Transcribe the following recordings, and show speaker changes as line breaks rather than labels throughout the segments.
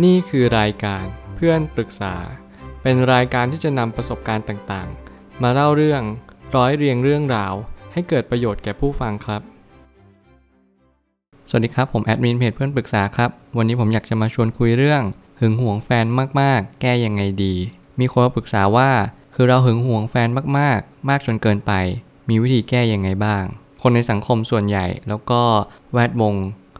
นี่คือรายการเพื่อนปรึกษา เป็นรายการที่จะนำประสบการณ์ต่างๆ มาเล่าเรื่องร้อยเรียงเรื่องราว ให้เกิดประโยชน์แก่ผู้ฟังครับ สวัสดีครับ ผมแอดมินเพจเพื่อนปรึกษาครับ วันนี้ผมอยากจะมาชวนคุยเรื่อง หึงหวงแฟนมากๆ แก้ยังไงดี มีคนมาปรึกษาว่า คือเราหึงหวงแฟนมากๆ มากจนเกินไป มีวิธีแก้ยังไงบ้าง คนในสังคมส่วนใหญ่แล้วก็แวดวง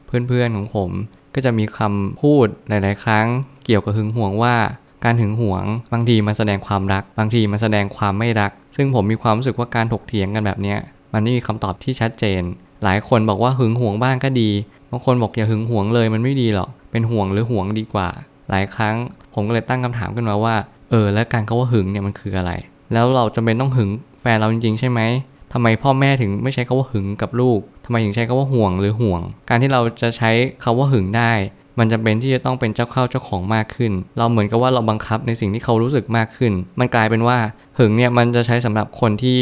เพื่อนๆของผม ก็จะมีคำพูดหลาย ๆ ครั้ง เกี่ยวกับหึงหวงว่าการหึงหวง บางทีมันแสดงความรัก บางทีมันแสดงความไม่รัก ซึ่งผมมีความรู้สึกว่าการถกเถียงกันแบบนี้มันไม่มีคำตอบที่ชัดเจน หลายคนบอกว่าหึงหวงบ้างก็ดี บางคนบอกอย่าหึงหวงเลยมันไม่ดีหรอก เป็นห่วงหรือหวงดีกว่า หลายครั้งผมก็เลยตั้งคำถามขึ้นมาว่า เออ แล้วการเขาว่าหึงเนี่ยมันคืออะไร แล้วเราจำเป็นต้องหึงแฟนเราจริงๆใช่ไหม ทำไมพ่อแม่ถึงไม่ใช้คาว่าหึงกับลูกทำไมถึงใช้คาว่าห่วงหรือห่วง การที่เราจะใช้คาว่าหึงได้ มันจำเป็นที่จะต้องเป็นเจ้าเข้าเจ้าของมากขึ้น เราเหมือนกับว่าเราบังคับในสิ่งที่เขารู้สึกมากขึ้น มันกลายเป็นว่าหึงเนี่ยมันจะใช้สำหรับคนที่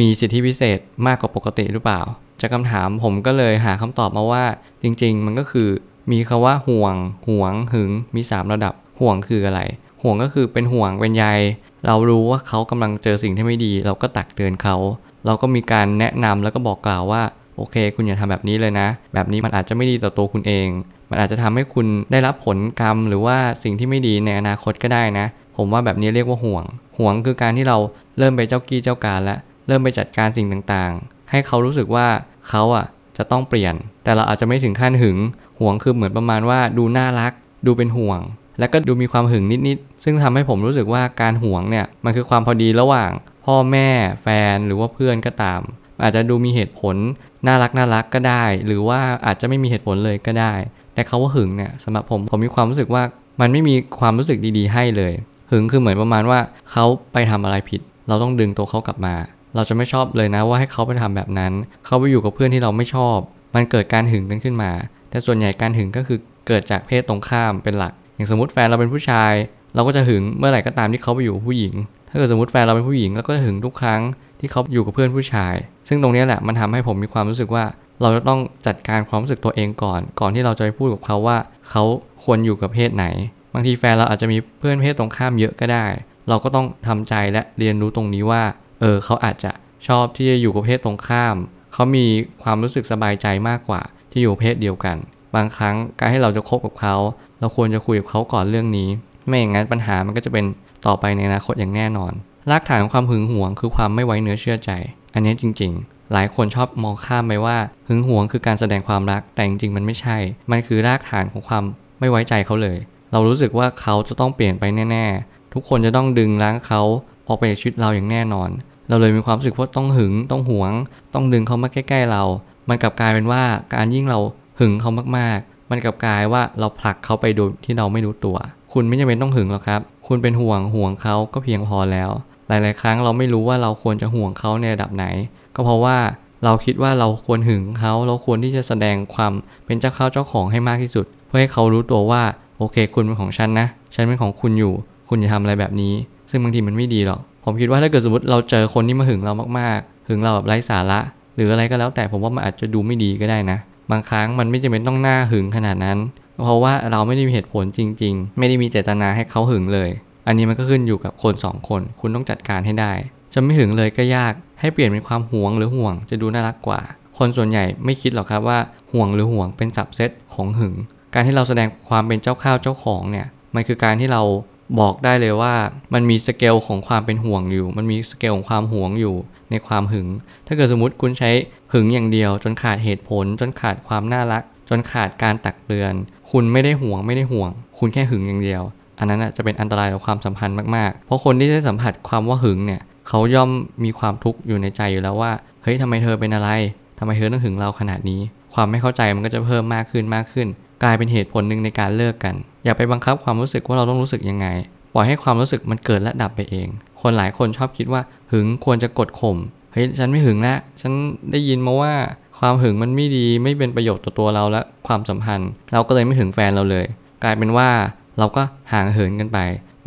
มีสิทธิพิเศษมากกว่าปกติหรือเปล่า จากคำถามผมก็เลยหาคำตอบมาว่า จริง ๆ มันก็คือมีคาว่าห่วง ห่วง หึง มี 3 ระดับ ห่วงคืออะไร ห่วงก็คือเป็นห่วงเป็นใย เรารู้ว่าเขากำลังเจอสิ่งที่ไม่ดี เราก็ตักเตือนเขา เราก็มีการแนะนำแล้วก็บอกกล่าวว่าโอเค คุณอย่าทำแบบนี้เลยนะ แบบนี้มันอาจจะไม่ดีต่อตัวคุณเอง มันอาจจะทำให้คุณได้รับผลกรรม หรือว่าสิ่งที่ไม่ดีในอนาคตก็ได้นะ ผมว่าแบบนี้เรียกว่าห่วง ห่วงคือการที่เราเริ่มไปเจ้ากี้เจ้าการแล้ว เริ่มไปจัดการสิ่งต่างๆ ให้เขารู้สึกว่าเขาอะจะต้องเปลี่ยน แต่เราอาจจะไม่ถึงขั้นหึง ห่วงคือเหมือนประมาณว่าดูน่ารัก ดูเป็นห่วง แล้วก็ดูมีความหึงนิดๆ ซึ่งทำให้ผมรู้สึกว่าการห่วงเนี่ยมันคือความพอดีระหว่าง พ่อแม่แฟนหรือว่าเพื่อนก็ตาม อาจจะดูมีเหตุผลน่ารักน่ารักก็ได้ หรือว่าอาจจะไม่มีเหตุผลเลยก็ได้ แต่เขาว่าหึงเนี่ยสำหรับผมผมมีความรู้สึกว่ามันไม่มีความรู้สึกดีๆ ให้เลย หึงคือเหมือนประมาณว่าเขาไปทำอะไรผิด เราต้องดึงตัวเขากลับมา เราจะไม่ชอบเลยนะว่าให้เขาไปทำแบบนั้น เขาไปอยู่กับเพื่อนที่เราไม่ชอบ มันเกิดการหึงกันขึ้นมา แต่ส่วนใหญ่การหึงก็คือเกิดจากเพศตรงข้ามเป็นหลัก อย่างสมมติแฟนเราเป็นผู้ชาย เราก็จะหึงเมื่อไหร่ก็ตามที่เขาไปอยู่ผู้หญิง ถ้าเกิดสมมติแฟนเราเป็นผู้หญิงเราก็จะหึงทุกครั้งที่เขาอยู่กับเพื่อนผู้ชาย ซึ่งตรงนี้แหละมันทำให้ผมมีความรู้สึกว่า เราจะต้องจัดการความรู้สึกตัวเองก่อน ก่อนที่เราจะไปพูดกับเขาว่า เขาควรอยู่กับเพศไหน บางทีแฟนเราอาจจะมีเพื่อนเพศตรงข้ามเยอะก็ได้ เราก็ต้องทำใจและเรียนรู้ตรงนี้ว่า เออเขาอาจจะชอบที่จะอยู่กับเพศตรงข้าม เขามีความรู้สึกสบายใจมากกว่า ที่อยู่เพศเดียวกัน บางครั้งการให้เราจะคบกับเขา เราควรจะคุยกับเขาก่อนเรื่องนี้ ไม่อย่างนั้นปัญหามันก็จะเป็น ต่อไปในอนาคตอย่างแน่นอน รากฐานของความหึงหวงคือความไม่ไว้เนื้อเชื่อใจ อันนี้จริง ๆ หลายคนชอบมองข้ามไปว่าหึงหวงคือการแสดงความรัก แต่จริงๆ มันไม่ใช่ มันคือรากฐานของความไม่ไว้ใจเขาเลย เรารู้สึกว่าเขาจะต้องเปลี่ยนไปแน่ๆ ทุกคนจะต้องดึงล้างเขาออกไปจากชีวิตเราอย่างแน่นอน เราเลยมีความรู้สึกว่าต้องหึง ต้องหวง ต้องดึงเขามาใกล้ ๆเรา มันกลับกลายเป็นว่าการยิ่งเราหึงเขามากๆ มันกลับกลายว่าเราผลักเขาไปโดยที่เราไม่รู้ตัว คุณไม่จำเป็นต้องหึงหรอกครับ คุณเป็นห่วงห่วงเขาก็เพียงพอแล้ว หลาย ๆ ครั้งเราไม่รู้ว่าเราควรจะห่วงเขาในระดับไหน ก็เพราะว่าเราคิดว่าเราควรหึงเขา เราควรที่จะแสดงความเป็นเจ้าเข้าเจ้าของให้มากที่สุด เพื่อให้เขารู้ตัวว่าโอเค คุณเป็นของฉันนะ ฉันเป็นของคุณอยู่ คุณอย่าทำอะไรแบบนี้ ซึ่งบางทีมันไม่ดีหรอก ผมคิดว่าถ้าเกิดสมมติเราเจอคนที่มาหึงเรามากๆ หึงเราแบบไร้สาระ หรืออะไรก็แล้วแต่ผมว่ามันอาจจะดูไม่ดีก็ได้นะ บางครั้งมันไม่จำเป็นต้องหน้าหึงขนาดนั้น เพราะว่าเราไม่ได้มีเหตุผลจริง ๆ ไม่ได้มีเจตนาให้เขาหึงเลย อันนี้มันก็ขึ้นอยู่กับคนสองคนคุณต้องจัดการให้ได้ จะไม่หึงเลยก็ยากให้เปลี่ยนเป็นความห่วงหรือห่วงจะดูน่ารักกว่า คนส่วนใหญ่ไม่คิดหรอกครับว่าห่วงหรือห่วงเป็นสับเซตของหึง การที่เราแสดงความเป็นเจ้าข้าวเจ้าของเนี่ยมันคือการที่เราบอกได้เลยว่ามันมีสเกลของความเป็นห่วงอยู่ มันมีสเกลของความห่วงอยู่ในความหึง ถ้าเกิดสมมติคุณใช้หึงอย่างเดียว จนขาดเหตุผล จนขาดความน่ารัก นขาดการตักเตือน คุณไม่ได้ห่วงไม่ได้ห่วง คุณแค่หึงอย่างเดียว อันนั้นจะเป็นอันตรายต่อความสัมพันธ์มากๆ เพราะคนที่ได้สัมผัสความว่าหึงเนี่ยเขาย่อมมีความทุกข์อยู่ในใจอยู่แล้วว่าเฮ้ยทำไมเธอเป็นอะไรทำไมเธอต้องหึงเราขนาดนี้ ความไม่เข้าใจมันก็จะเพิ่มมากขึ้นมากขึ้น กลายเป็นเหตุผลหนึ่งในการเลิกกัน อย่าไปบังคับความรู้สึกว่าเราต้องรู้สึกยังไงปล่อยให้ความรู้สึกมันเกิดและดับไปเอง คนหลายคนชอบคิดว่าหึงควรจะกดข่มเฮ้ยฉันไม่หึงแล้วฉันได้ยินมาว่า ความหึงมันไม่ดีไม่เป็นประโยชน์ต่อตัวเราและความสัมพันธ์ เราก็เลยไม่หึงแฟนเราเลย กลายเป็นว่าเราก็ห่างเหินกันไป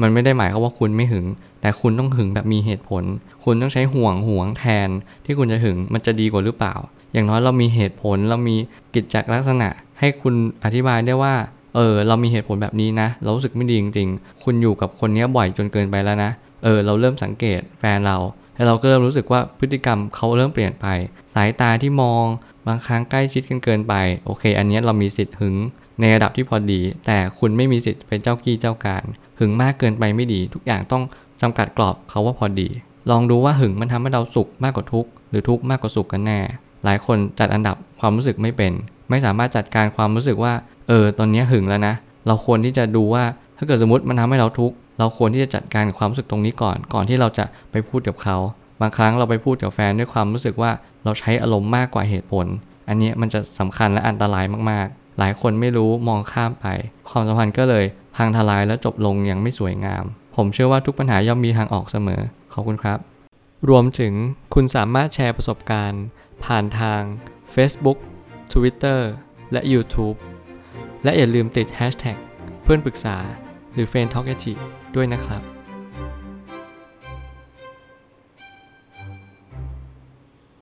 มันไม่ได้หมายความว่าคุณไม่หึง แต่คุณต้องหึงแบบมีเหตุผล คุณต้องใช้ห่วงห่วงแทน ที่คุณจะหึงมันจะดีกว่าหรือเปล่า อย่างน้อยเรามีเหตุผลเรามีกิจจลักษณะ ให้คุณอธิบายได้ว่าเออเรามีเหตุผลแบบนี้นะเรารู้สึกไม่ดีจริงๆ คุณอยู่กับคนนี้บ่อยจนเกินไปแล้วนะ เออ เราเริ่มสังเกตแฟนเรา แล้วเราก็เริ่มรู้สึกว่าพฤติกรรมเขาเริ่มเปลี่ยนไป สายตาที่มองบางครั้งใกล้ชิดกันเกินไป โอเค อันนี้เรามีสิทธิ์หึงในระดับที่พอดี แต่คุณไม่มีสิทธิ์เป็นเจ้ากี้เจ้าการ หึงมากเกินไปไม่ดี ทุกอย่างต้องจำกัดกรอบเขาว่าพอดี ลองดูว่าหึงมันทำให้เราสุขมากกว่าทุกข์หรือทุกข์มากกว่าสุขกันแน่ หลายคนจัดอันดับความรู้สึกไม่เป็น ไม่สามารถจัดการความรู้สึกว่า เออ ตอนนี้หึงแล้วนะ เราควรที่จะดูว่าถ้าเกิดสมมติมันทำให้เราทุกข์ เราควรที่จะจัดการความรู้สึกตรงนี้ก่อน ก่อนที่เราจะไปพูดกับเขา บางครั้งเราไปพูดกับแฟนด้วยความรู้สึกว่าเราใช้อารมณ์มากกว่าเหตุผล อันนี้มันจะสำคัญและอันตรายมากๆ หลายคนไม่รู้มองข้ามไป ความสัมพันธ์ก็เลยพังทลายและจบลงอย่างไม่สวยงาม ผมเชื่อว่าทุกปัญหาย่อมมีทางออกเสมอ ขอบคุณครับ รวมถึงคุณสามารถแชร์ประสบการณ์ ผ่านทาง Facebook Twitter และ YouTube และอย่าลืมติด Hashtag เพื่อนปรึกษา หรือ f r ร e n d t a l k ด้วยนะครับ